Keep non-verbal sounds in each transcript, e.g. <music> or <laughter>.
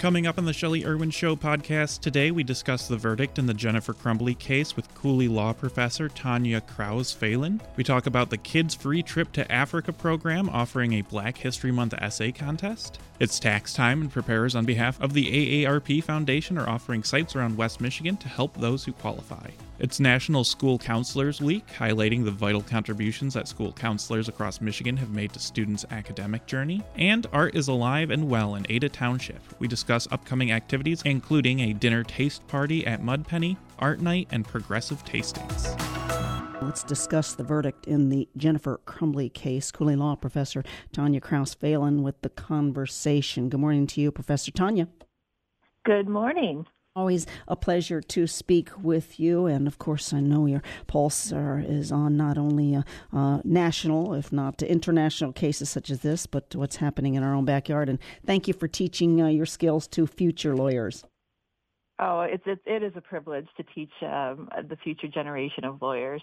Coming up on the Shelley Irwin Show podcast today, we discuss the verdict in the Jennifer Crumbley case with Cooley Law professor Tonya Krause Phelan. We talk about the Kids Free Trip to Africa program offering a Black History Month essay contest. It's tax time, and preparers on behalf of the AARP Foundation are offering sites around West Michigan to help those who qualify. It's National School Counselors Week, highlighting the vital contributions that school counselors across Michigan have made to students' academic journey. And art is alive and well in Ada Township. We discuss upcoming activities, including a dinner taste party at Mudpenny, art night, and progressive tastings. Let's discuss the verdict in the Jennifer Crumbley case. Cooley Law professor Tonya Krause Phelan with the conversation. Good morning to you, Professor Tonya. Good morning. Always a pleasure to speak with you, and of course, I know your pulse uh, is on not only uh, uh, national, if not international cases such as this, but what's happening in our own backyard. And thank you for teaching uh, your skills to future lawyers. Oh, it's, it's it is a privilege to teach um, the future generation of lawyers.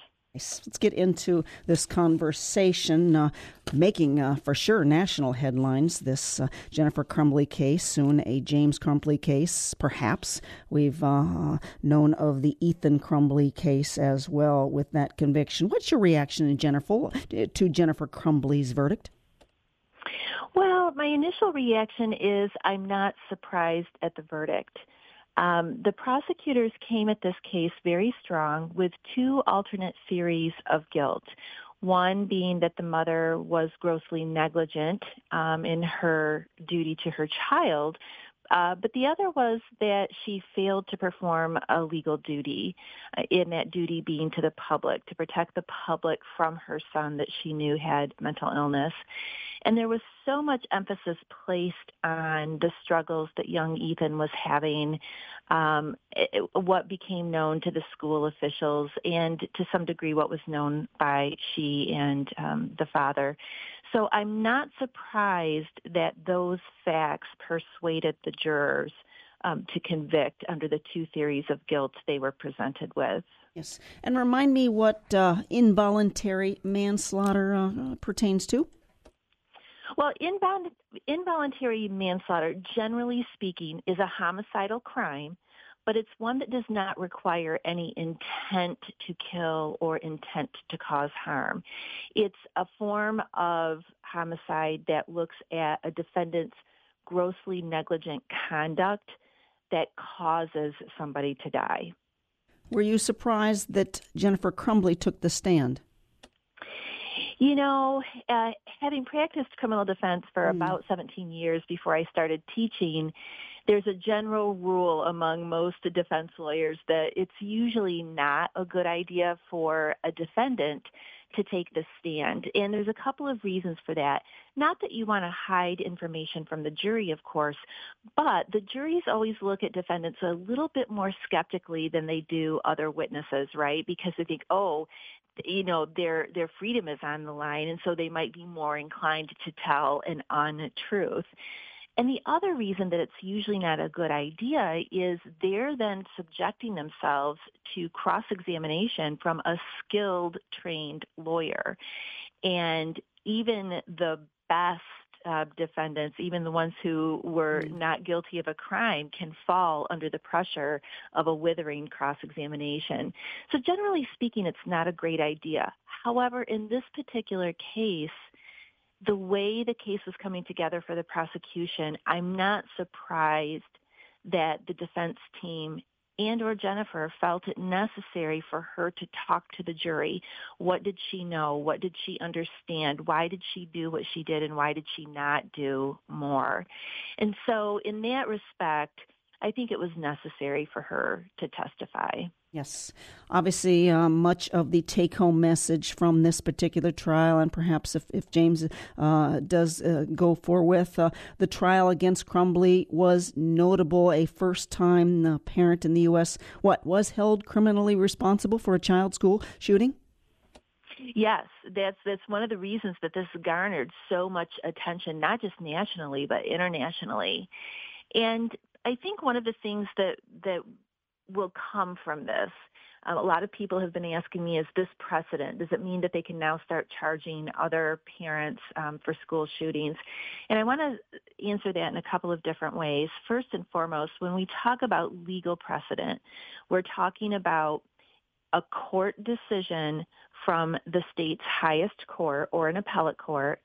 Let's get into this conversation, uh, making uh, for sure national headlines. This uh, Jennifer Crumbley case, soon a James Crumbley case, perhaps. We've uh, known of the Ethan Crumbley case as well with that conviction. What's your reaction, Jennifer, to Jennifer Crumbley's verdict? Well, my initial reaction is I'm not surprised at the verdict. Um, the prosecutors came at this case very strong with two alternate theories of guilt. One being that the mother was grossly negligent um, in her duty to her child, uh, but the other was that she failed to perform a legal duty, uh, in that duty being to the public, to protect the public from her son that she knew had mental illness. And there was so much emphasis placed on the struggles that young Ethan was having, um, it, what became known to the school officials, and to some degree what was known by she and um, the father. So I'm not surprised that those facts persuaded the jurors um, to convict under the two theories of guilt they were presented with. Yes. And remind me what uh, involuntary manslaughter uh, pertains to. Well, invol- involuntary manslaughter, generally speaking, is a homicidal crime but it's one that does not require any intent to kill or intent to cause harm. It's a form of homicide that looks at a defendant's grossly negligent conduct that causes somebody to die. Were you surprised that Jennifer Crumbley took the stand? You know, uh, having practiced criminal defense for mm. about 17 years before I started teaching, there's a general rule among most defense lawyers that it's usually not a good idea for a defendant to take the stand. And there's a couple of reasons for that. Not that you want to hide information from the jury, of course, but the juries always look at defendants a little bit more skeptically than they do other witnesses, right? Because they think, oh, you know, their their freedom is on the line, and so they might be more inclined to tell an untruth. And the other reason that it's usually not a good idea is they're then subjecting themselves to cross-examination from a skilled, trained lawyer. And even the best uh, defendants, even the ones who were mm. not guilty of a crime, can fall under the pressure of a withering cross-examination. So generally speaking, it's not a great idea. However, in this particular case, the way the case was coming together for the prosecution, I'm not surprised that the defense team and or Jennifer felt it necessary for her to talk to the jury. What did she know? What did she understand? Why did she do what she did and why did she not do more? And so in that respect, I think it was necessary for her to testify. Yes. Obviously, uh, much of the take home message from this particular trial, and perhaps if, if James uh, does uh, go for with uh, the trial against Crumbley was notable. A first time parent in the U.S. what was held criminally responsible for a child school shooting? Yes, that's that's one of the reasons that this garnered so much attention, not just nationally but internationally. And I think one of the things that that will come from this Um, a lot of people have been asking me, is this precedent? Does it mean that they can now start charging other parents um, for school shootings? And I want to answer that in a couple of different ways. First and foremost, when we talk about legal precedent, we're talking about a court decision from the state's highest court or an appellate court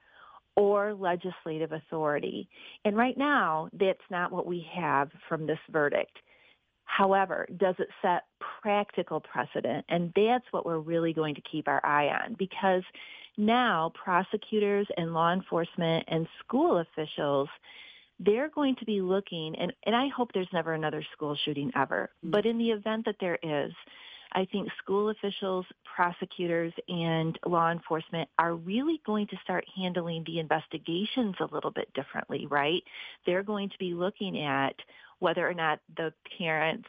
or legislative authority. And right now, that's not what we have from this verdict. However, does it set practical precedent? And that's what we're really going to keep our eye on because now prosecutors and law enforcement and school officials they're going to be looking and, and I hope there's never another school shooting ever. Mm-hmm. But in the event that there is, I think school officials, prosecutors, and law enforcement are really going to start handling the investigations a little bit differently, right? They're going to be looking at whether or not the parents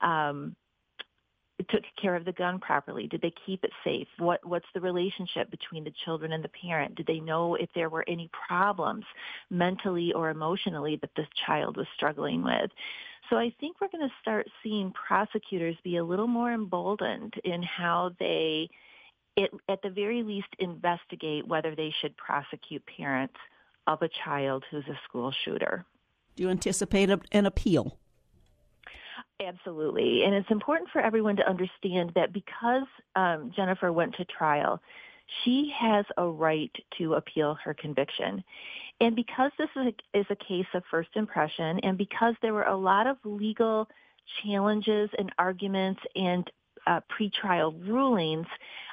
um, took care of the gun properly? Did they keep it safe? What what's the relationship between the children and the parent? Did they know if there were any problems mentally or emotionally that this child was struggling with? So I think we're going to start seeing prosecutors be a little more emboldened in how they, it, at the very least, investigate whether they should prosecute parents of a child who's a school shooter. Do you anticipate an appeal? Absolutely. And it's important for everyone to understand that because um, Jennifer went to trial, she has a right to appeal her conviction. And because this is a, is a case of first impression, and because there were a lot of legal challenges and arguments and uh, pretrial rulings,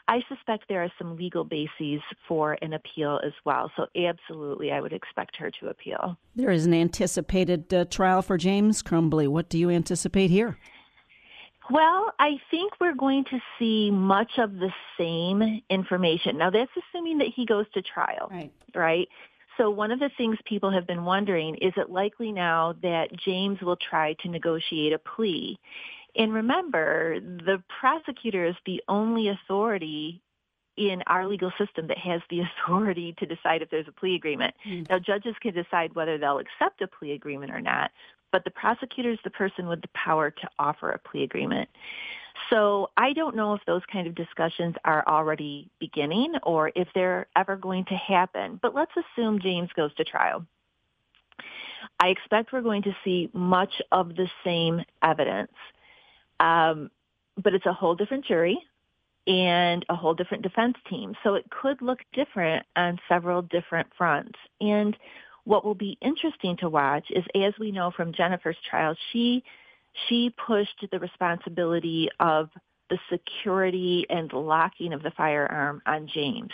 I suspect there are some legal bases for an appeal as well. So, absolutely, I would expect her to appeal. There is an anticipated uh, trial for James Crumbley. What do you anticipate here? Well, I think we're going to see much of the same information. Now, that's assuming that he goes to trial, right? Right. So one of the things people have been wondering, is it likely now that James will try to negotiate a plea? And remember, the prosecutor is the only authority in our legal system that has the <laughs> authority to decide if there's a plea agreement. Mm. Now, judges can decide whether they'll accept a plea agreement or not, but the prosecutor is the person with the power to offer a plea agreement. So I don't know if those kind of discussions are already beginning or if they're ever going to happen. But let's assume James goes to trial. I expect we're going to see much of the same evidence. Um, but it's a whole different jury and a whole different defense team. So it could look different on several different fronts. And what will be interesting to watch is as we know from Jennifer's trial, she she pushed the responsibility of the security and locking of the firearm on James.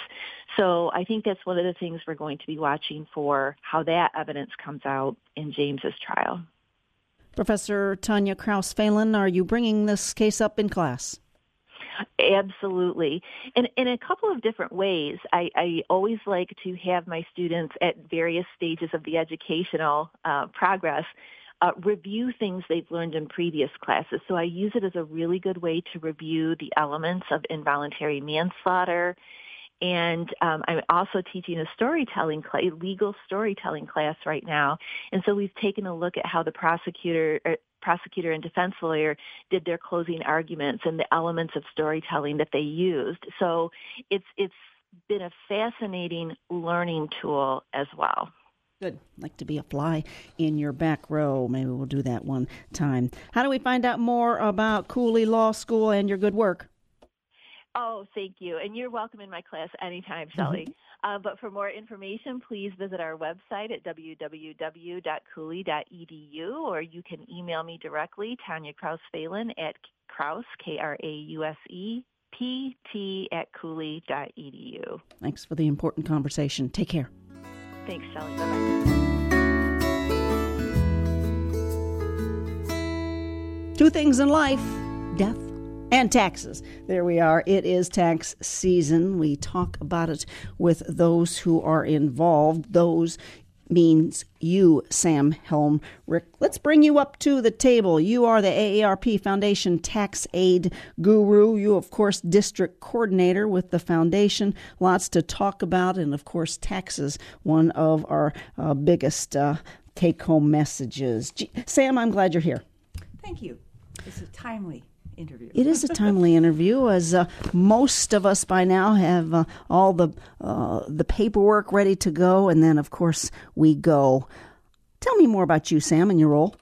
So I think that's one of the things we're going to be watching for how that evidence comes out in James's trial. Professor Tonya Krause Phelan, are you bringing this case up in class? Absolutely. And in a couple of different ways, I, I, always like to have my students at various stages of the educational uh, progress uh, review things they've learned in previous classes. So I use it as a really good way to review the elements of involuntary manslaughter. And um, I'm also teaching a storytelling class, legal storytelling class right now. And so we've taken a look at how the prosecutor, er, prosecutor and defense lawyer did their closing arguments and the elements of storytelling that they used. So it's it's been a fascinating learning tool as well. Good. Like to be a fly in your back row. Maybe we'll do that one time. How do we find out more about Cooley Law School and your good work? Oh, thank you. And you're welcome in my class anytime. Shelley. Mm-hmm. Uh, but for more information, please visit our website at www.cooley.edu or you can email me directly, Tonya Krause Phelan at Krause, K R A U S E, P T at Cooley.edu. Thanks for the important conversation. Take care. Thanks, Shelley. Bye bye. Two things in life death and taxes. There we are. It is tax season. We talk about it with those who are involved, those means you, Sam Helm Rick. Let's bring you up to the table. You are the AARP Foundation Tax Aid Guru. You, of course, district coordinator with the foundation. Lots to talk about, and of course, taxes, one of our uh, biggest uh, take home messages. Sam, I'm glad you're here. Thank you. This is timely interview. It is a timely <laughs> interview, as uh, most of us by now have uh, all the uh, the paperwork ready to go, and then of course we go. Tell me more about you, Sam, and your role.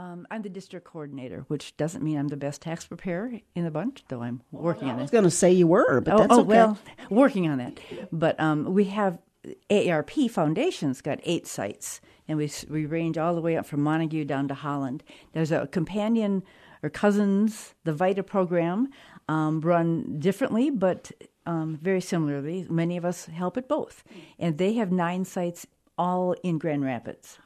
Um, I'm the district coordinator, which doesn't mean I'm the best tax preparer in the bunch, though I'm working on it. I was going to say you were, but oh, that's oh, okay. well, working on that. But um, we have AARP Foundation's got eight sites, and we we range all the way up from Montague down to Holland. There's a companion or cousins, the Vita program, um, run differently, but um, very similarly. Many of us help at both, and they have nine sites all in Grand Rapids.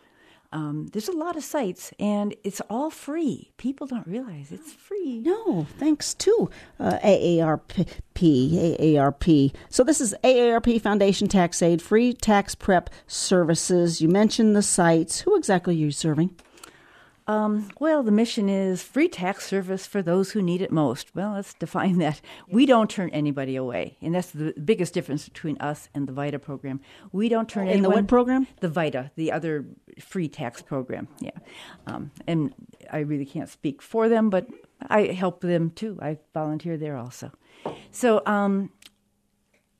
Um, there's a lot of sites, and it's all free. People don't realize it's free. No, thanks to uh, AARP. AARP. So this is AARP Foundation Tax Aid, free tax prep services. You mentioned the sites. Who exactly are you serving? Um, well, the mission is free tax service for those who need it most. Well, let's define that. We don't turn anybody away, and that's the biggest difference between us and the VITA program. We don't turn In the what program? The VITA, the other free tax program. Yeah, um, and I really can't speak for them, but I help them too. I volunteer there also. So, um,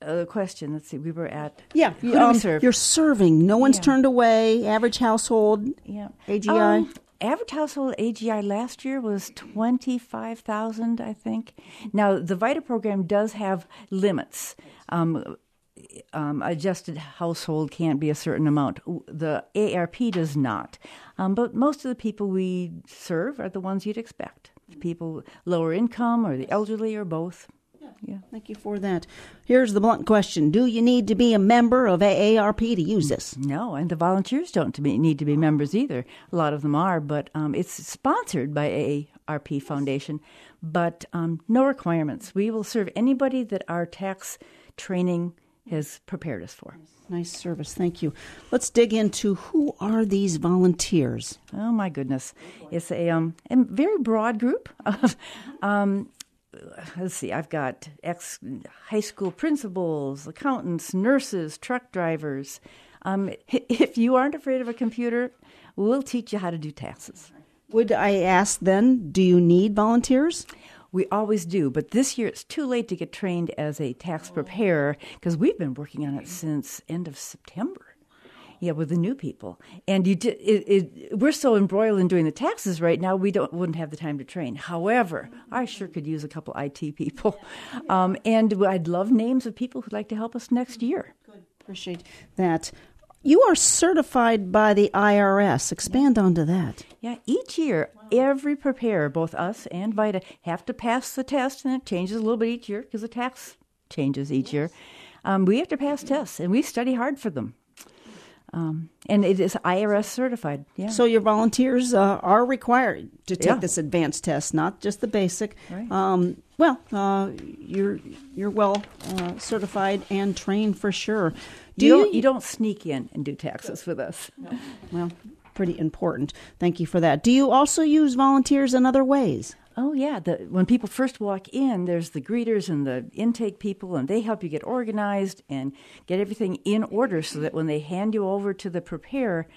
uh, question. Let's see. We were at Yeah, Who you, do we um, serve? You're serving. No one's Yeah. turned away. Average household. Yeah. AGI? Um, average household AGI last year was 25,000, I think. Now, the VITA program does have limits. Um, um, adjusted household can't be a certain amount. The ARP does not. Um, but most of the people we serve are the ones you'd expect people lower income or the elderly or both. Yeah. Thank you for that. Here's the blunt question Do you need to be a member of AARP to use this? No, and the volunteers don't need to be members either. A lot of them are, but um, it's sponsored by AARP Foundation, but um, no requirements. We will serve anybody that our tax training has prepared us for. Nice service. Thank you. Let's dig into who are these volunteers? Oh my goodness, it's a, um, a very broad group of. Um, let's see, I've got ex high school principals, accountants, nurses, truck drivers. Um, <laughs> if you aren't afraid of a computer, we'll teach you how to do taxes. Would I ask then, do you need volunteers? We always do, but this year it's too late to get trained as a tax preparer because we've been working on it since end of September. Yeah, with the new people, and you did. It, it, we're so embroiled in doing the taxes right now, we don't wouldn't have the time to train. However, I sure could use a couple IT people, um, and I'd love names of people who'd like to help us next year. Good, appreciate that. You are certified by the IRS. Expand onto that. Yeah, each year, every preparer, both us and Vita, have to pass the test, and it changes a little bit each year because the tax changes each year. Um, we have to pass tests, and we study hard for them. Um, and it is IRS certified. Yeah. So your volunteers uh, are required to take Yeah. this advanced test, not just the basic. Right. Um, well, uh, you're you're well uh, certified and trained for sure. Do you don't you don't sneak in and do taxes with us. Well, pretty important. Thank you for that. Do you also use volunteers in other ways? Oh yeah, the, when people first walk in, there's the greeters and the intake people, and they help you get organized and get everything in order, so that when they hand you over to the preparer,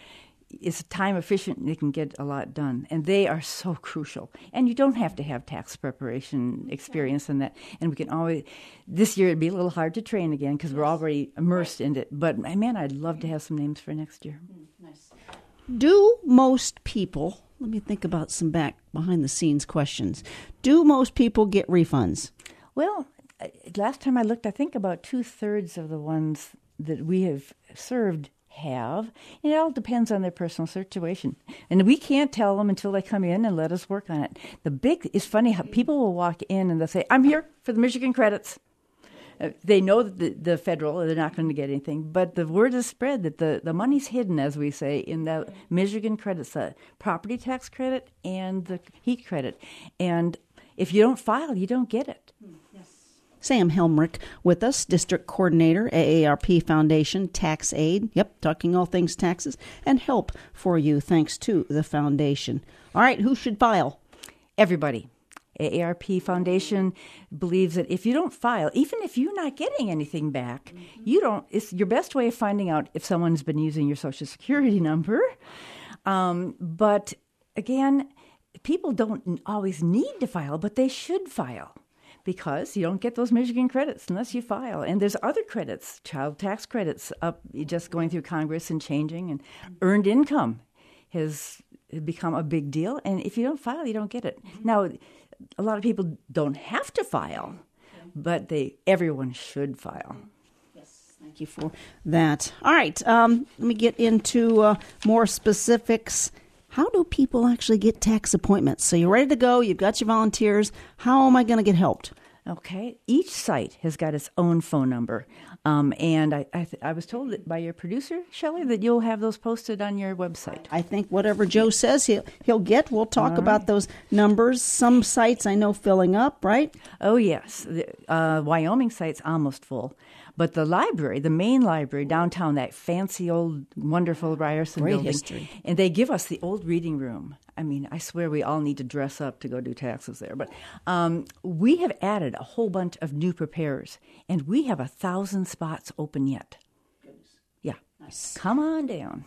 it's time efficient and they can get a lot done. And they are so <laughs> crucial. And you don't have to have tax preparation experience in that. And we can always this year it'd be a little hard to train again because we're already immersed in it. But man, I'd love to have some names for next year. Mm, nice. Do most people? Let me think about some back behind the scenes questions. Do most people get refunds? Well, last time I looked, I think about two thirds of the ones that we have served have. It all depends on their personal situation. And we can't tell them until they come in and let us work on it. The big, it's funny how people will walk in and they'll say, I'm here for the Michigan credits. Uh, they know that the, the federal, they're not going to get anything, but the word is spread that the, the money's hidden, as we say, in the Michigan credits, the property tax credit and the heat credit. And if you don't file, you don't get it. Sam Helmrich with us, District Coordinator, AARP Foundation, Tax Aid. Yep, talking all things taxes and help for you thanks to the foundation. All right, who should file? Everybody. AARP Foundation believes that if you don't file, even if you're not getting anything back, you don't. It's your best way of finding out if someone's been using your Social Security <laughs> number. Um, but again, people don't always need to file, but they should file because you don't get those Michigan credits unless you file. And there's other credits, child tax credits, up just going through Congress and changing, and earned income has become a big deal. And if you don't file, you don't get it. Now, a lot of people don't have to file, but they everyone should file. Yes, Thank you for that. All right, um, let me get into uh, more specifics. How do people actually get tax appointments? So you're ready to go, you've got your volunteers. How am I going to get helped? Okay, each site has got its own phone number. Um, and I, I, th- I, was told by your producer, Shelley, that you'll have those posted on your website. I think whatever Joe says he'll, he'll get. We'll talk All about right. those numbers. Some sites I know filling up, right? Oh, yes. The uh, Wyoming site's almost full. But the library, the main library downtown, that fancy old wonderful Ryerson Great building, history. and they give us the old reading room. I mean, I swear we all need to dress up to go do taxes there. But um, we have added a whole bunch of new preparers, and we have a thousand spots open yet. Yeah, nice. Come on down.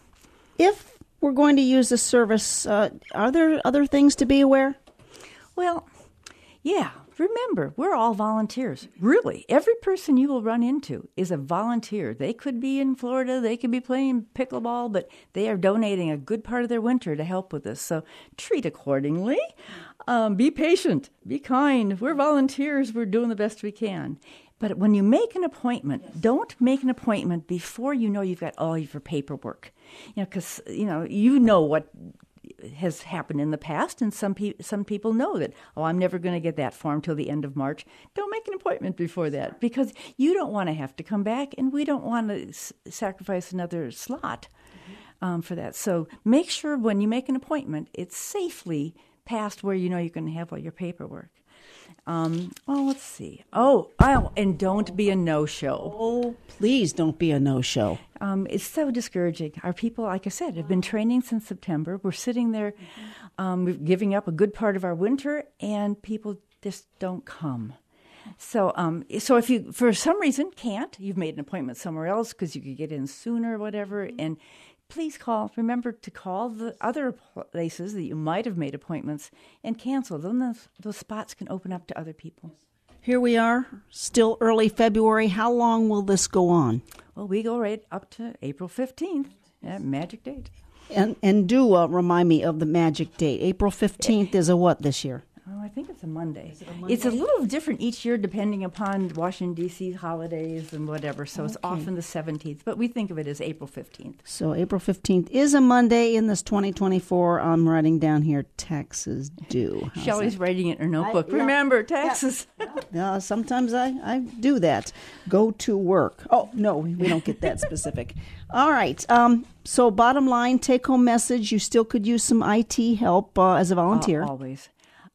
If we're going to use this service, uh, are there other things to be aware? Well, yeah, remember, we're all volunteers. Really, every person you will run into is a volunteer. They could be in Florida, they could be playing pickleball, but they are donating a good part of their winter to help with this. So treat accordingly. Um, be patient, be kind. We're volunteers, we're doing the best we can. But when you make an appointment, yes. don't make an appointment before you know you've got all your paperwork. You know, because you know you know what has happened in the past, and some pe- some people know that. Oh, I'm never going to get that form till the end of March. Don't make an appointment before that because you don't want to have to come back, and we don't want to s- sacrifice another slot um, for that. So make sure when you make an appointment, it's safely past where you know you're going to have all your paperwork. Um, oh, let's see. Oh, oh, and don't be a no-show. Oh, please don't be a no-show. Um, it's so discouraging. Our people, like I said, have been training since September. We're sitting there, um, giving up a good part of our winter, and people just don't come. So, um, so if you, for some reason, can't, you've made an appointment somewhere else because you could get in sooner or whatever, and please call. Remember to call the other places that you might have made appointments and cancel. Then those, those spots can open up to other people. Here we are, still early February. How long will this go on? Well, we go right up to April 15th, that magic date. And, and do uh, remind me of the magic date. April 15th is a what this year? Oh, I think it's a Monday. It a Monday. It's a little different each year depending upon Washington D.C. holidays and whatever. So okay. it's often the 17th, but we think of it as April 15th. So April 15th is a Monday in this 2024. I'm writing down here taxes due. How's Shelley's that? writing it in her notebook. I, yeah, Remember taxes. <laughs> Yeah, sometimes I, I do that. Go to work. Oh no, we don't get that <laughs> specific. All right. Um, so bottom line, take home message: you still could use some IT help uh, as a volunteer. Uh, always.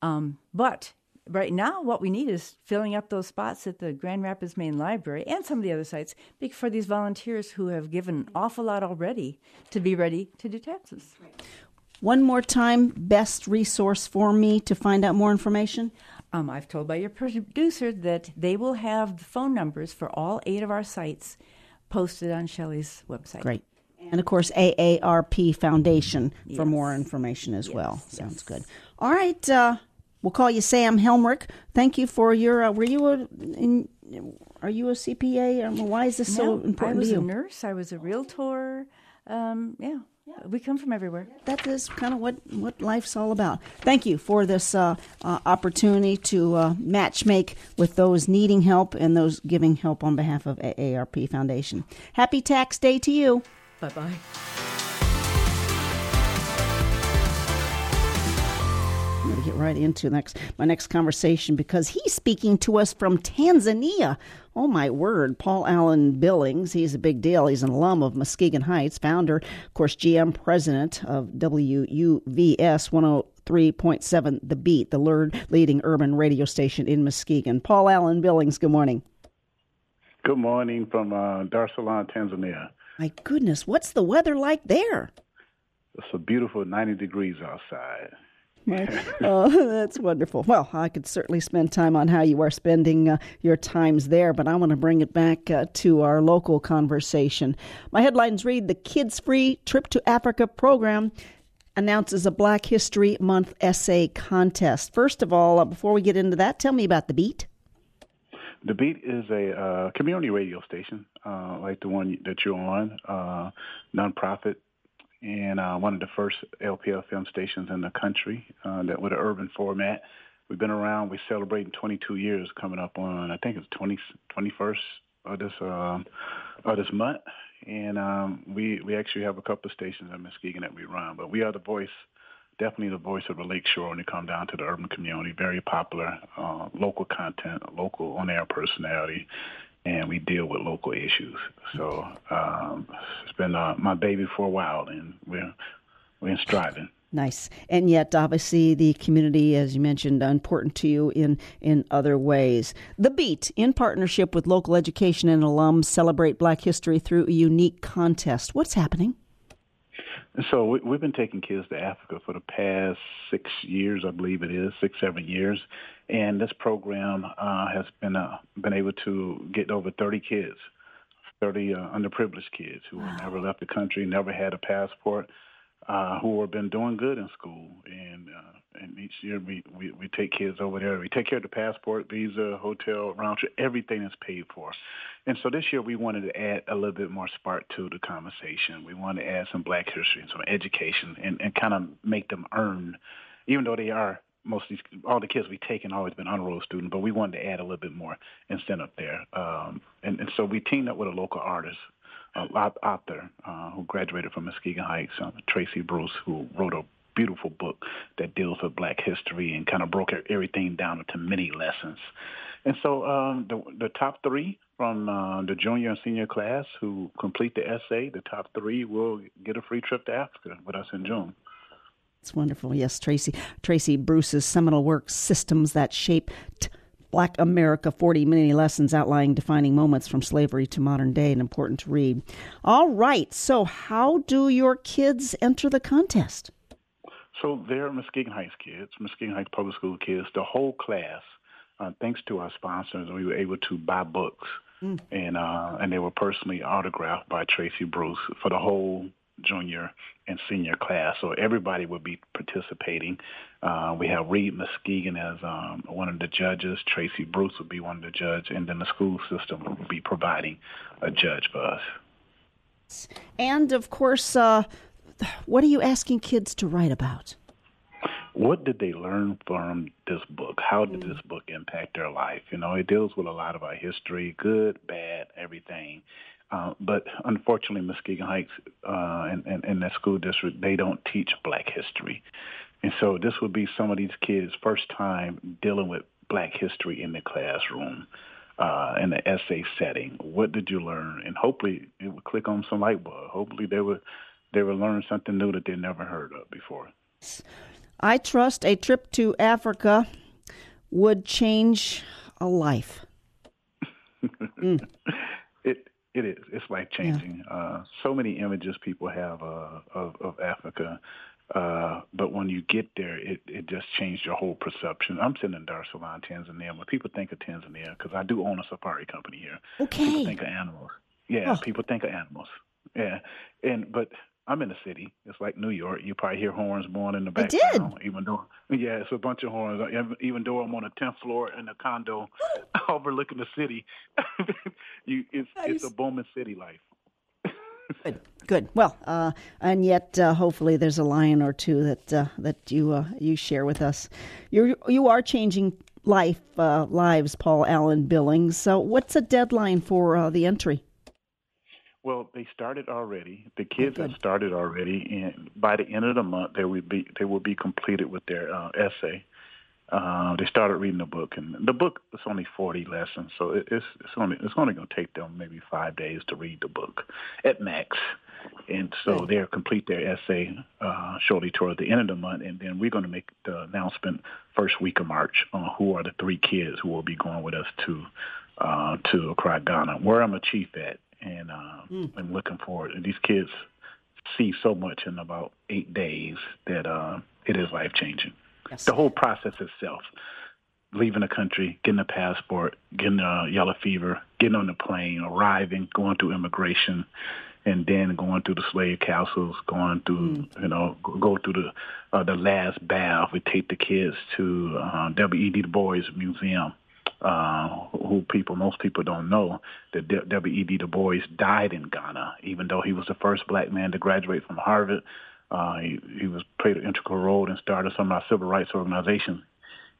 Um, but right now, what we need is filling up those spots at the Grand Rapids Main Library and some of the other sites for these volunteers who have given an awful lot already to be ready to do taxes. One more time, best resource for me to find out more information? Um, I've told by your producer that they will have the phone numbers for all eight of our sites posted on Shelley's website. Great. And of course, AARP Foundation yes. for more information as yes. well. Sounds yes. good. All right. Uh, We'll call you Sam Helmrich. Thank you for your. Uh, were you a? In, are you a CPA? Um, why is this no, so important I was to you? a nurse. I was a realtor. Um, yeah. Yeah. We come from everywhere. That is kind of what, what life's all about. Thank you for this uh, uh, opportunity to uh, match make with those needing help and those giving help on behalf of AARP Foundation. Happy Tax Day to you. Bye bye. Get right into next my next conversation because he's speaking to us from Tanzania. Oh my word, Paul Allen Billings, he's a big deal. He's an alum of Muskegon Heights, founder, of course, GM president of WUVS 103.7 The Beat, the leading urban radio station in Muskegon. Paul Allen Billings, good morning. Good morning from uh, Dar es Salaam, Tanzania. My goodness, what's the weather like there? It's a beautiful 90 degrees outside. Oh, <laughs> that's wonderful. Well, I could certainly spend time on how you are spending uh, your times there, but I want to bring it back uh, to our local conversation. My headlines read The Kids Free Trip to Africa program announces a Black History Month essay contest. First of all, uh, before we get into that, tell me about The Beat. The Beat is a uh, community radio station, uh, like the one that you're on, uh, nonprofit, and uh, one of the first LPFM stations in the country uh, that with an urban format. We've been around. We're celebrating 22 years coming up on, I think it's 20, 21st of this um, of this month, and um, we we actually have a couple of stations in Muskegon that we run. But we are the voice, definitely the voice of the Lakeshore when you come down to the urban community. Very popular, uh, local content, local on-air personality, and we deal with local issues. So um, it's been uh, my baby for a while, and we're we're striving. Nice. And yet, obviously, the community, as you mentioned, important to you in, in other ways. The Beat, in partnership with local education and alums, celebrate Black history through a unique contest. What's happening? So we, have been taking kids to Africa for the past six years, I believe it is, six, seven years. And this program uh, has been uh, been able to get over 30 kids, 30 uh, underprivileged kids who wow. never left the country, never had a passport, uh, who have been doing good in school. And uh, and each year we, we, we take kids over there. We take care of the passport, visa, hotel, round trip, everything is paid for. And so this year we wanted to add a little bit more spark to the conversation. We wanted to add some black history and some education and, and kind of make them earn, even though they are most of these, all the kids we taken always been honor roll students, but we wanted to add a little bit more incentive there. Um, and, and so we teamed up with a local artist author uh, who graduated from Muskegon Heights, uh, Tracy Bruce, who wrote a beautiful book that deals with Black history and kind of broke everything down into many lessons. And so um, the, the top three from uh, the junior and senior class who complete the essay, the top three will get a free trip to Africa with us in June. It's wonderful. Yes, Tracy. Tracy Bruce's seminal work, Systems That Shaped Black America 40 Mini Lessons Outlining Defining Moments from Slavery to Modern Day, and important to read. All right, so how do your kids enter the contest? So they're Muskegon Heights kids, Muskegon Heights Public School kids. The whole class, uh, thanks to our sponsors, we were able to buy books, mm. and uh, and they were personally autographed by Tracy Bruce for the whole junior and senior class. So everybody will be participating. Uh, we have Read Muskegon as um, one of the judges. Tracy Bruce will be one of the judges, and then the school system will be providing a judge for us. And of course, uh, what are you asking kids to write about? What did they learn from this book? How did mm. this book impact their life? You know, it deals with a lot of our history, good, bad, everything. Uh, but unfortunately, Muskegon Heights uh, and, and, and that school district, they don't teach black history. And so this would be some of these kids' first time dealing with black history in the classroom, uh, in the essay setting. What did you learn? And hopefully it would click on some light bulb. Hopefully they would they would learn something new that they never heard of before. I trust a trip to Africa would change a life. <laughs> mm. It is. It's life changing. Yeah. Uh, so many images people have uh, of, of Africa, uh, but when you get there, it, it just changed your whole perception. I'm sitting in Dar es Salaam, Tanzania. When people think of Tanzania, because I do own a safari company here, okay. people think of animals. Yeah, oh. people think of animals. Yeah, and but I'm in the city. It's like New York. You probably hear horns blowing in the background. I did. Even though, yeah, it's a bunch of horns. Even though I'm on a 10th floor in a condo <laughs> overlooking the city, <laughs> you, it's nice. it's a booming city life. good, good. Well, uh, and yet, uh, hopefully, there's a lion or two that uh, that you uh, you share with us. You you are changing life uh, lives, Paul Allen Billings. So, what's a deadline for uh, the entry? Well, they started already. The kids have started already, and by the end of the month, they will be they will be completed with their uh, essay. Uh, they started reading the book, and the book is only forty lessons, so it, it's it's only it's only going to take them maybe five days to read the book at max. And so they'll complete their essay uh, shortly toward the end of the month, and then we're going to make the announcement first week of March on who are the three kids who will be going with us to uh, to Accra, Ghana, where I'm a chief at and uh, mm. I'm looking forward. And these kids see so much in about eight days that uh, it is life changing. Yes. The whole process itself, leaving the country, getting a passport, getting a yellow fever, getting on the plane, arriving, going through immigration, and then going through the slave castles, going through, mm. you know, go through the uh, the last bath. We take the kids to uh, W.E.B. Du Bois Museum, uh, who people, most people don't know that W.E.B. Du Bois died in Ghana, even though he was the first black man to graduate from Harvard. Uh, he, he was played an integral role and started some of our civil rights organizations.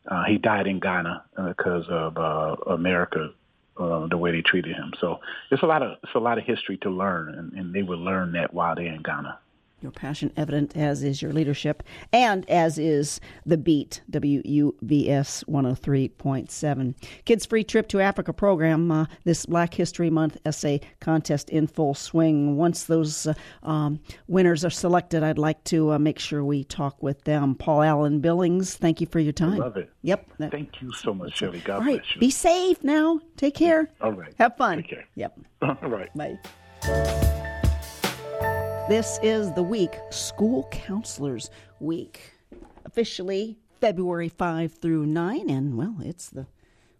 Uh, he died in Ghana because of uh, America uh, the way they treated him. So it's a lot of it's a lot of history to learn, and, and they will learn that while they're in Ghana. Your passion evident, as is your leadership, and as is the Beat, WUVS 103.7. Kids Free Trip to Africa program, uh, this Black History Month essay contest in full swing. Once those uh, um, winners are selected, I'd like to uh, make sure we talk with them. Paul Allen Billings, thank you for your time. I love it. Yep. Thank you so much, Shelley. God All right. bless you. Be safe now. Take care. All right. Have fun. Take care. Yep. <laughs> All right. Bye. This is the week, School Counselors Week. Officially February 5 through 9, and well, it's the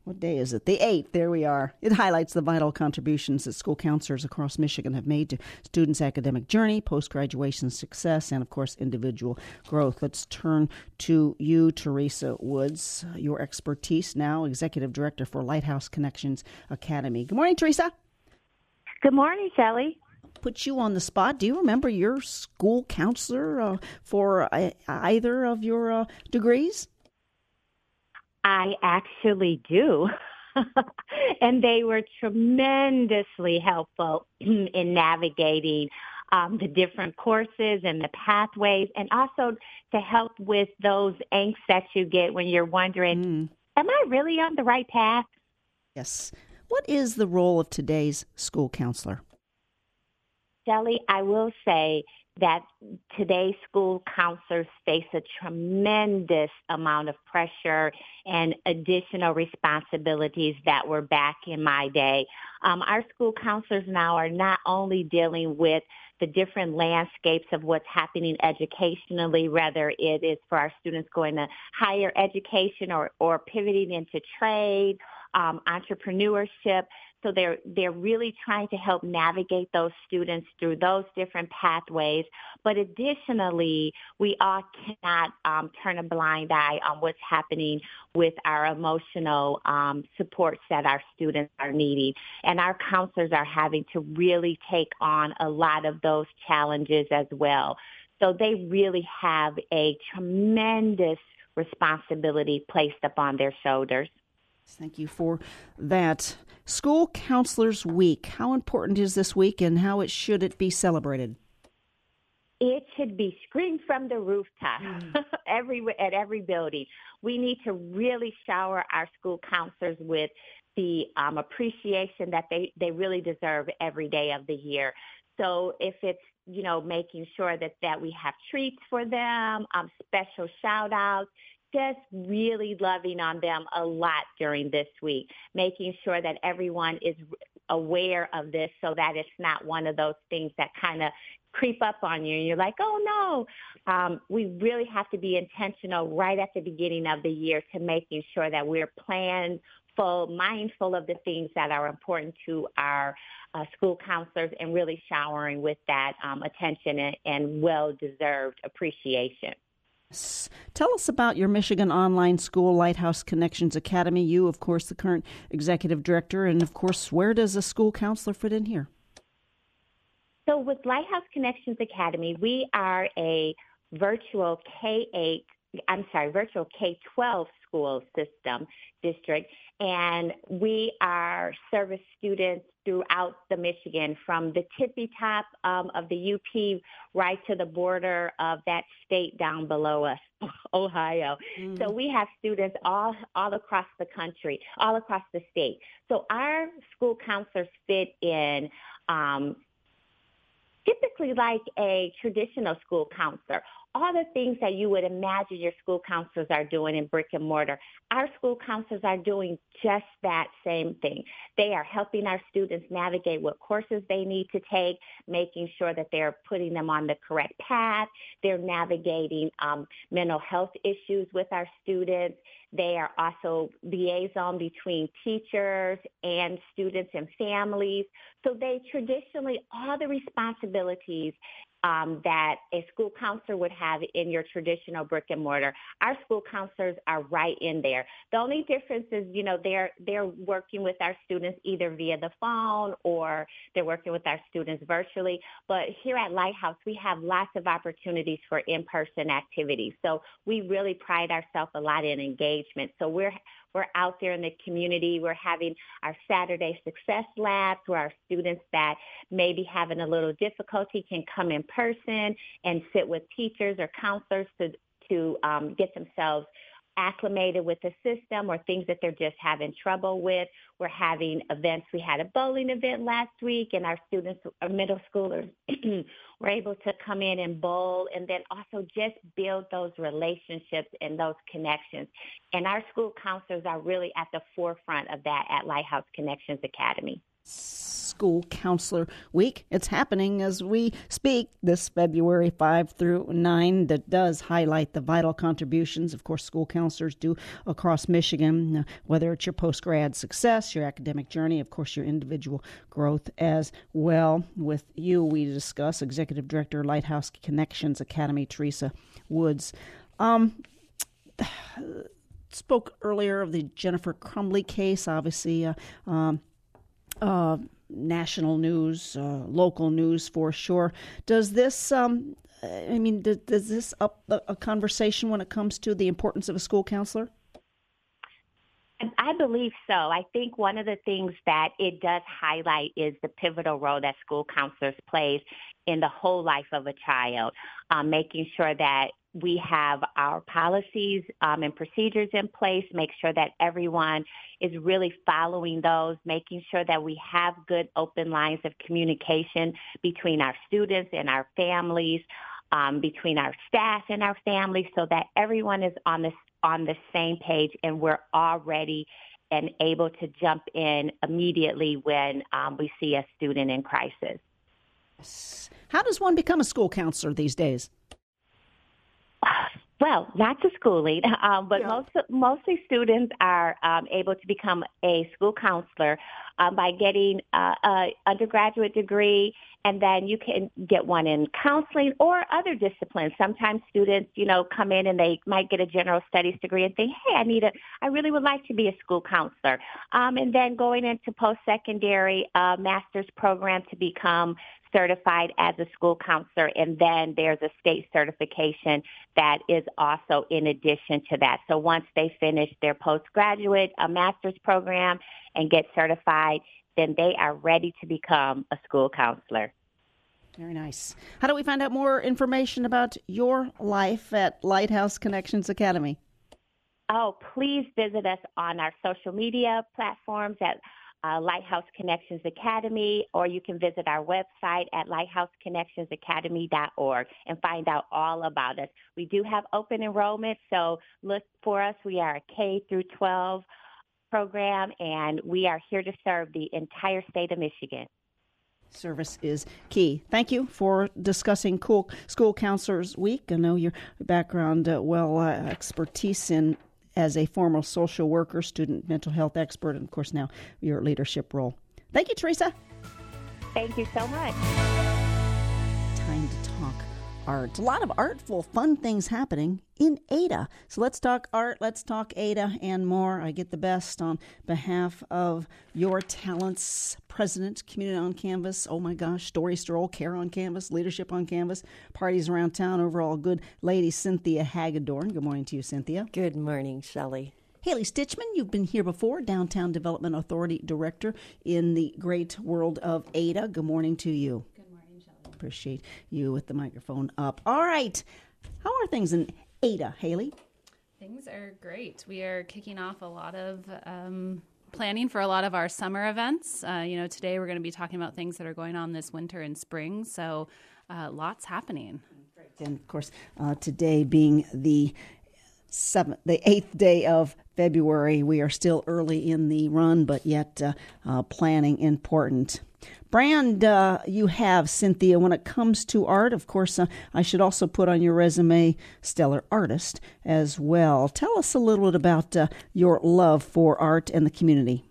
what day is it? The 8th. There we are. It highlights the vital contributions that school counselors across Michigan have made to students' academic journey, post graduation success, and of course, individual growth. Let's turn to you, Teresa Woods, your expertise now, Executive Director for Lighthouse Connections Academy. Good morning, Teresa. Good morning, Shelly put you on the spot. Do you remember your school counselor uh, for uh, either of your uh, degrees? I actually do. <laughs> and they were tremendously helpful <clears throat> in navigating um, the different courses and the pathways, and also to help with those angst that you get when you're wondering, mm. am I really on the right path? Yes. What is the role of today's school counselor? Shelly, I will say that today's school counselors face a tremendous amount of pressure and additional responsibilities that were back in my day. Um, our school counselors now are not only dealing with the different landscapes of what's happening educationally, whether it is for our students going to higher education or, or pivoting into trade, um, entrepreneurship, so they're they're really trying to help navigate those students through those different pathways. But additionally, we all cannot um, turn a blind eye on what's happening with our emotional um, supports that our students are needing. And our counselors are having to really take on a lot of those challenges as well. So they really have a tremendous responsibility placed upon their shoulders. Thank you for that. School Counselors Week. How important is this week and how it should it be celebrated? It should be screamed from the rooftop mm. <laughs> every at every building. We need to really shower our school counselors with the um, appreciation that they, they really deserve every day of the year. So if it's you know making sure that that we have treats for them, um, special shout outs, just really loving on them a lot during this week, making sure that everyone is aware of this so that it's not one of those things that kind of creep up on you and you're like, oh no. Um, we really have to be intentional right at the beginning of the year to making sure that we're planful, mindful of the things that are important to our uh, school counselors and really showering with that um, attention and, and well-deserved appreciation. Tell us about your Michigan Online School Lighthouse Connections Academy. You, of course, the current executive director, and of course, where does a school counselor fit in here? So, with Lighthouse Connections Academy, we are a virtual K 8, I'm sorry, virtual K 12 school system district, and we are service students throughout the Michigan from the tippy top um, of the UP right to the border of that state down below us, <laughs> Ohio. Mm. So we have students all, all across the country, all across the state. So our school counselors fit in um, typically like a traditional school counselor all the things that you would imagine your school counselors are doing in brick and mortar. Our school counselors are doing just that same thing. They are helping our students navigate what courses they need to take, making sure that they're putting them on the correct path. They're navigating um, mental health issues with our students. They are also liaison between teachers and students and families. So they traditionally, all the responsibilities um, that a school counselor would have in your traditional brick and mortar. Our school counselors are right in there. The only difference is, you know, they're they're working with our students either via the phone or they're working with our students virtually. But here at Lighthouse, we have lots of opportunities for in-person activities. So we really pride ourselves a lot in engagement. So we're we're out there in the community. We're having our Saturday Success Labs where our students that may be having a little difficulty can come in person and sit with teachers or counselors to, to um, get themselves acclimated with the system or things that they're just having trouble with. We're having events. We had a bowling event last week and our students, our middle schoolers, <clears throat> were able to come in and bowl and then also just build those relationships and those connections. And our school counselors are really at the forefront of that at Lighthouse Connections Academy. School Counselor Week. It's happening as we speak this February 5 through 9 that does highlight the vital contributions, of course, school counselors do across Michigan, uh, whether it's your post grad success, your academic journey, of course, your individual growth as well. With you, we discuss Executive Director, Lighthouse Connections Academy, Teresa Woods. Um, <sighs> spoke earlier of the Jennifer Crumbley case, obviously. Uh, um, uh, national news, uh, local news for sure. Does this, um, I mean, does, does this up a, conversation when it comes to the importance of a school counselor? I believe so. I think one of the things that it does highlight is the pivotal role that school counselors plays in the whole life of a child, um, making sure that we have our policies um, and procedures in place, make sure that everyone is really following those, making sure that we have good open lines of communication between our students and our families, um, between our staff and our families, so that everyone is on the on the same page and we're all ready and able to jump in immediately when um, we see a student in crisis. How does one become a school counselor these days? Well, not to schooling, <laughs> um, but yeah. most mostly students are um, able to become a school counselor um, by getting uh, a undergraduate degree, and then you can get one in counseling or other disciplines. Sometimes students, you know, come in and they might get a general studies degree and think, "Hey, I need a, I really would like to be a school counselor," um, and then going into post secondary uh, master's program to become certified as a school counselor, and then there's a state certification that is also in addition to that. So once they finish their postgraduate a master's program and get certified, then they are ready to become a school counselor. Very nice. How do we find out more information about your life at Lighthouse Connections Academy? Oh, please visit us on our social media platforms at uh, Lighthouse Connections Academy, or you can visit our website at lighthouseconnectionsacademy.org and find out all about us. We do have open enrollment, so look for us. We are a K through 12 program, and we are here to serve the entire state of Michigan. Service is key. Thank you for discussing cool School Counselors Week. I know your background, uh, well, uh, expertise in as a former social worker, student mental health expert, and of course now your leadership role. Thank you, Teresa. Thank you so much. Time to talk art. A lot of artful, fun things happening in Ada. So let's talk art, let's talk Ada and more. I get the best on behalf of your talents president, community on canvas. Oh my gosh, story stroll, care on canvas, leadership on canvas, parties around town. Overall, good lady Cynthia Hagedorn. Good morning to you, Cynthia. Good morning, Shelley. Haley Stitchman, you've been here before, Downtown Development Authority Director in the great world of Ada. Good morning to you. Good morning, Shelley. Appreciate you with the microphone up. All right. How are things in Ada, Haley? Things are great. We are kicking off a lot of um, planning for a lot of our summer events. Uh, you know, today we're going to be talking about things that are going on this winter and spring. So, uh, lots happening. And of course, uh, today being the seventh, the eighth day of February, we are still early in the run, but yet uh, uh, planning important. Brand uh, you have, Cynthia, when it comes to art. Of course, uh, I should also put on your resume stellar artist as well. Tell us a little bit about uh, your love for art and the community.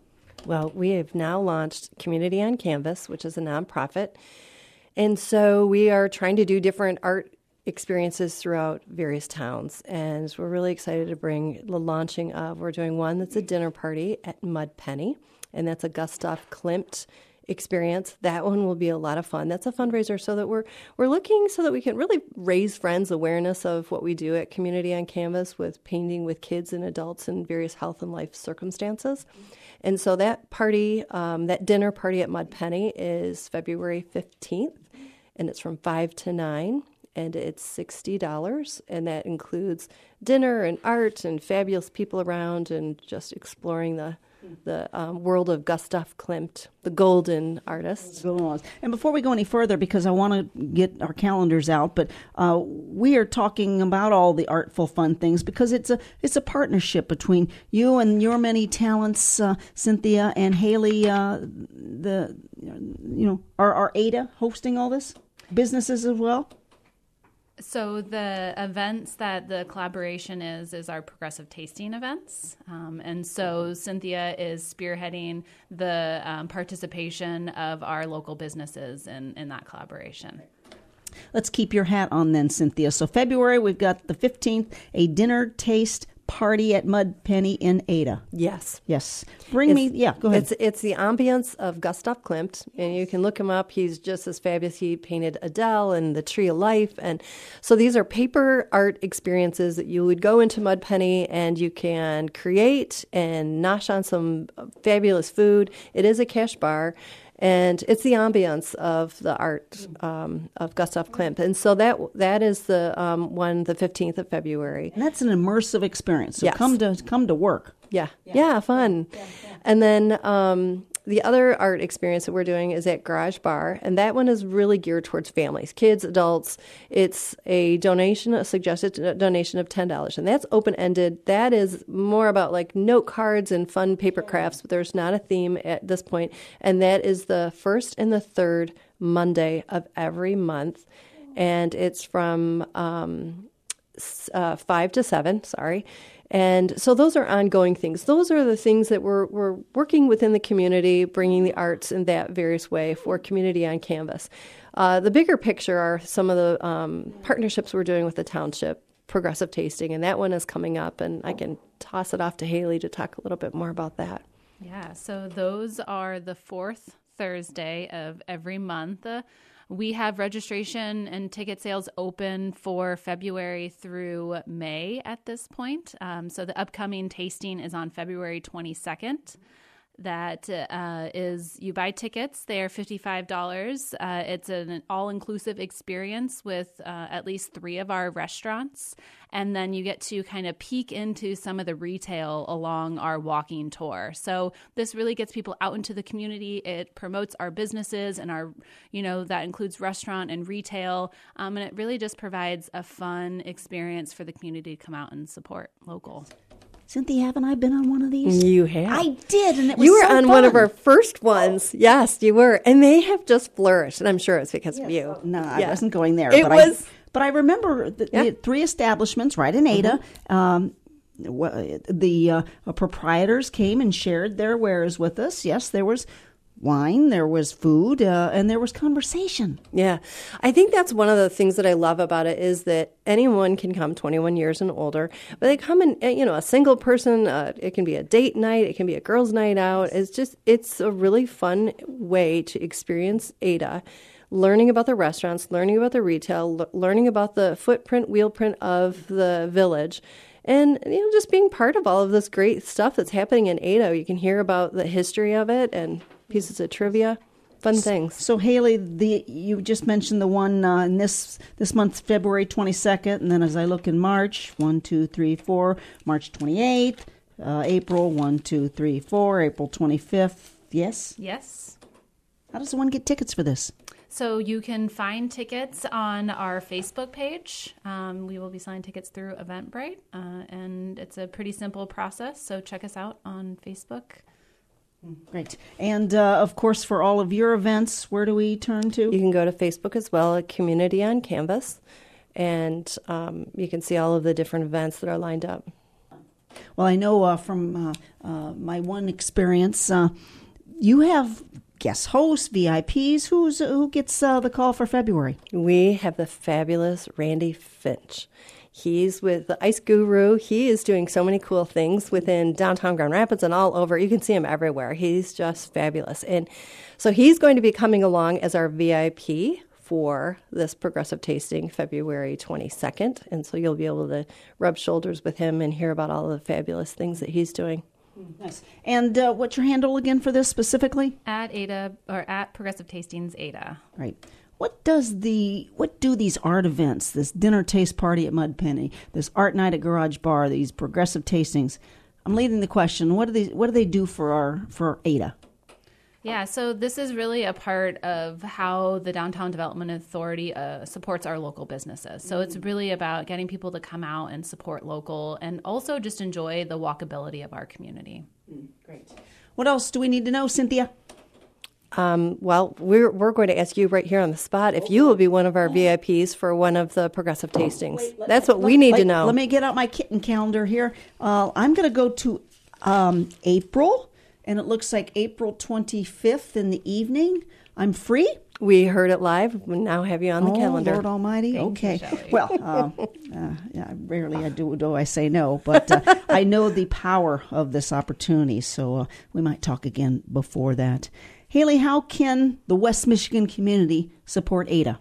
Well, we have now launched Community on Canvas, which is a nonprofit. And so we are trying to do different art experiences throughout various towns. And we're really excited to bring the launching of, we're doing one that's a dinner party at Mud Penny, and that's a Gustav Klimt experience. That one will be a lot of fun. That's a fundraiser so that we're we're looking so that we can really raise friends awareness of what we do at Community on Canvas with painting with kids and adults in various health and life circumstances. And so that party, um, that dinner party at Mud Penny is February 15th, and it's from 5 to 9 and it's $60 and that includes dinner and art and fabulous people around and just exploring the the um, world of Gustav Klimt, the golden artist. And before we go any further, because I want to get our calendars out, but uh, we are talking about all the artful, fun things because it's a it's a partnership between you and your many talents, uh, Cynthia and Haley. Uh, the you know, are, are Ada hosting all this businesses as well? So the events that the collaboration is is our progressive tasting events, um, and so Cynthia is spearheading the um, participation of our local businesses in, in that collaboration. Let's keep your hat on then, Cynthia. So February we've got the fifteenth, a dinner taste party at Mud Penny in Ada. Yes. Yes. Bring it's, me, yeah, go ahead. It's, it's the ambience of Gustav Klimt, and you can look him up. He's just as fabulous. He painted Adele and the Tree of Life. And so these are paper art experiences that you would go into Mud Penny and you can create and nosh on some fabulous food. It is a cash bar and it's the ambiance of the art um, of Gustav Klimt, and so that that is the um, one, the fifteenth of February. And that's an immersive experience. So yes. come to come to work. Yeah, yeah, yeah fun. Yeah, yeah. And then um, the other art experience that we're doing is at Garage Bar, and that one is really geared towards families, kids, adults. It's a donation, a suggested donation of ten dollars, and that's open ended. That is more about like note cards and fun paper crafts, but there's not a theme at this point, and that is the first and the third Monday of every month, and it's from um, uh, five to seven. Sorry and so those are ongoing things. Those are the things that we're, we're working within the community, bringing the arts in that various way for community on canvas. Uh, the bigger picture are some of the um, partnerships we're doing with the township, progressive tasting, and that one is coming up. And I can toss it off to Haley to talk a little bit more about that. Yeah, so those are the fourth Thursday of every month. Uh, we have registration and ticket sales open for February through May at this point. Um, so the upcoming tasting is on February 22nd that uh, is you buy tickets they are $55 uh, it's an all-inclusive experience with uh, at least three of our restaurants. And then you get to kind of peek into some of the retail along our walking tour. So this really gets people out into the community. It promotes our businesses and our you know that includes restaurant and retail um, and it really just provides a fun experience for the community to come out and support local Cynthia, haven't I been on one of these? You have. I did, and it was You were so on fun. one of our first ones. Yes, you were, and they have just flourished. And I'm sure it's because yes. of you. No, yeah. I wasn't going there. It but was. I, but I remember the, yeah. the three establishments right in Ada. Mm-hmm. Um, the uh, proprietors came and shared their wares with us. Yes, there was wine, there was food, uh, and there was conversation. Yeah. I think that's one of the things that I love about it is that anyone can come 21 years and older, but they come in, eh, you know, a single person, uh, it can be a date night, it can be a girls' night out. It's just, it's a really fun way to experience Ada. Learning about the restaurants, learning about the retail, learning about the footprint, wheelprint of the village, and you know just being part of all of this great stuff that's happening in Ada. You can hear about the history of it and pieces of trivia, fun things. So Haley, the you just mentioned the one uh, in this this month, February twenty second, and then as I look in March, one, two, three, four, March twenty eighth. Uh, April 1, 2, 3, 4, April 25th. Yes? Yes. How does one get tickets for this? So you can find tickets on our Facebook page. Um, we will be selling tickets through Eventbrite, uh, and it's a pretty simple process. So check us out on Facebook. Great. And uh, of course, for all of your events, where do we turn to? You can go to Facebook as well, Community on Canvas, and um, you can see all of the different events that are lined up. Well, I know uh, from uh, uh my one experience, uh, you have guest hosts, VIPs. Who's who gets uh, the call for February? We have the fabulous Randy Finch. He's with the Ice Guru. He is doing so many cool things within downtown Grand Rapids and all over. You can see him everywhere. He's just fabulous. And so he's going to be coming along as our VIP for this progressive tasting February 22nd. And so you'll be able to rub shoulders with him and hear about all the fabulous things that he's doing. Nice. And uh, what's your handle again for this specifically? At Ada or at Progressive Tastings Ada. Right. What does the what do these art events, this dinner taste party at Mud Penny, this art night at Garage Bar, these progressive tastings? I'm leading the question. What do they what do they do for our for Ada? Yeah, so this is really a part of how the Downtown Development Authority uh, supports our local businesses. So it's really about getting people to come out and support local and also just enjoy the walkability of our community. Mm, great. What else do we need to know, Cynthia? Um, well, we're, we're going to ask you right here on the spot if you will be one of our VIPs for one of the progressive tastings. Wait, That's what we need wait, to know. Let me get out my kitten calendar here. Uh, I'm going to go to um, April, and it looks like April 25th in the evening. I'm free. We heard it live. We now have you on the oh, calendar. Lord Almighty. Thank okay. You, well, uh, uh, yeah, rarely I do do I say no, but uh, I know the power of this opportunity, so uh, we might talk again before that. Haley, how can the West Michigan community support Ada?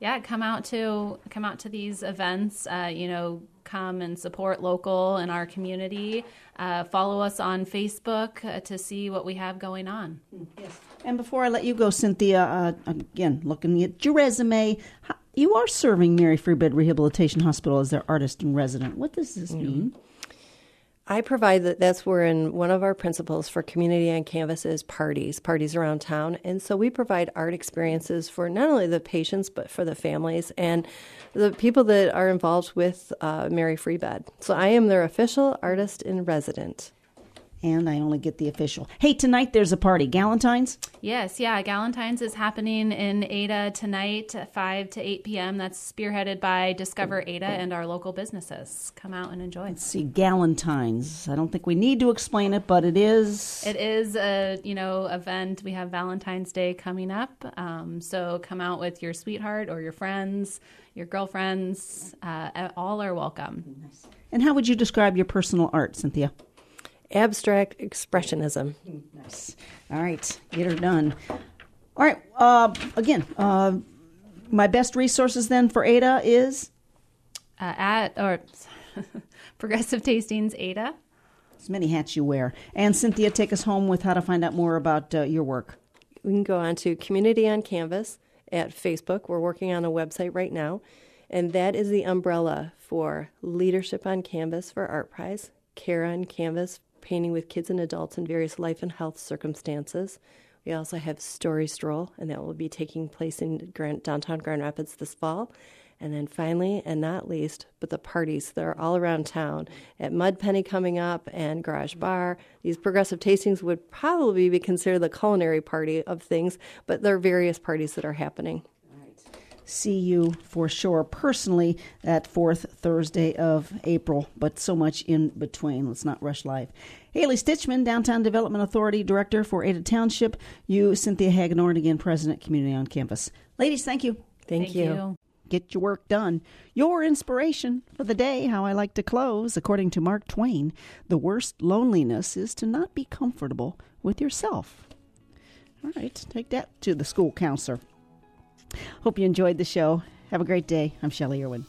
Yeah, come out to come out to these events. Uh, you know, come and support local in our community. Uh, follow us on Facebook uh, to see what we have going on. Yes. And before I let you go, Cynthia, uh, again, looking at your resume, you are serving Mary Free Bed Rehabilitation Hospital as their artist in residence. What does this mm-hmm. mean? I provide that. That's where in one of our principles for community on canvas is parties, parties around town, and so we provide art experiences for not only the patients but for the families and the people that are involved with uh, Mary Free Bed. So I am their official artist in resident and I only get the official. Hey, tonight there's a party. Galentine's? Yes, yeah. Galentine's is happening in Ada tonight, 5 to 8 p.m. That's spearheaded by Discover Ada and our local businesses. Come out and enjoy. Let's see, Galentine's. I don't think we need to explain it, but it is. It is a, you know, event. We have Valentine's Day coming up. Um, so come out with your sweetheart or your friends, your girlfriends. Uh, all are welcome. And how would you describe your personal art, Cynthia? Abstract expressionism. Nice. All right, get her done. All right. Uh, again, uh, my best resources then for Ada is uh, at or <laughs> Progressive Tastings Ada. As many hats you wear. And Cynthia, take us home with how to find out more about uh, your work. We can go on to Community on Canvas at Facebook. We're working on a website right now, and that is the umbrella for Leadership on Canvas for ArtPrize, Care on Canvas painting with kids and adults in various life and health circumstances. We also have Story Stroll, and that will be taking place in Grand, downtown Grand Rapids this fall. And then finally, and not least, but the parties that are all around town at Mud Penny coming up and Garage Bar. These progressive tastings would probably be considered the culinary party of things, but there are various parties that are happening see you for sure personally that fourth Thursday of April, but so much in between. Let's not rush life. Haley Stitchman, Downtown Development Authority Director for Ada Township. You, Cynthia Hagedorn, again, President, Community on Canvas. Ladies, thank you. Thank, thank you. you. Get your work done. Your inspiration for the day, how I like to close, according to Mark Twain, the worst loneliness is to not be comfortable with yourself. All right, take that to the school counselor. Hope you enjoyed the show. Have a great day. I'm Shelley Irwin.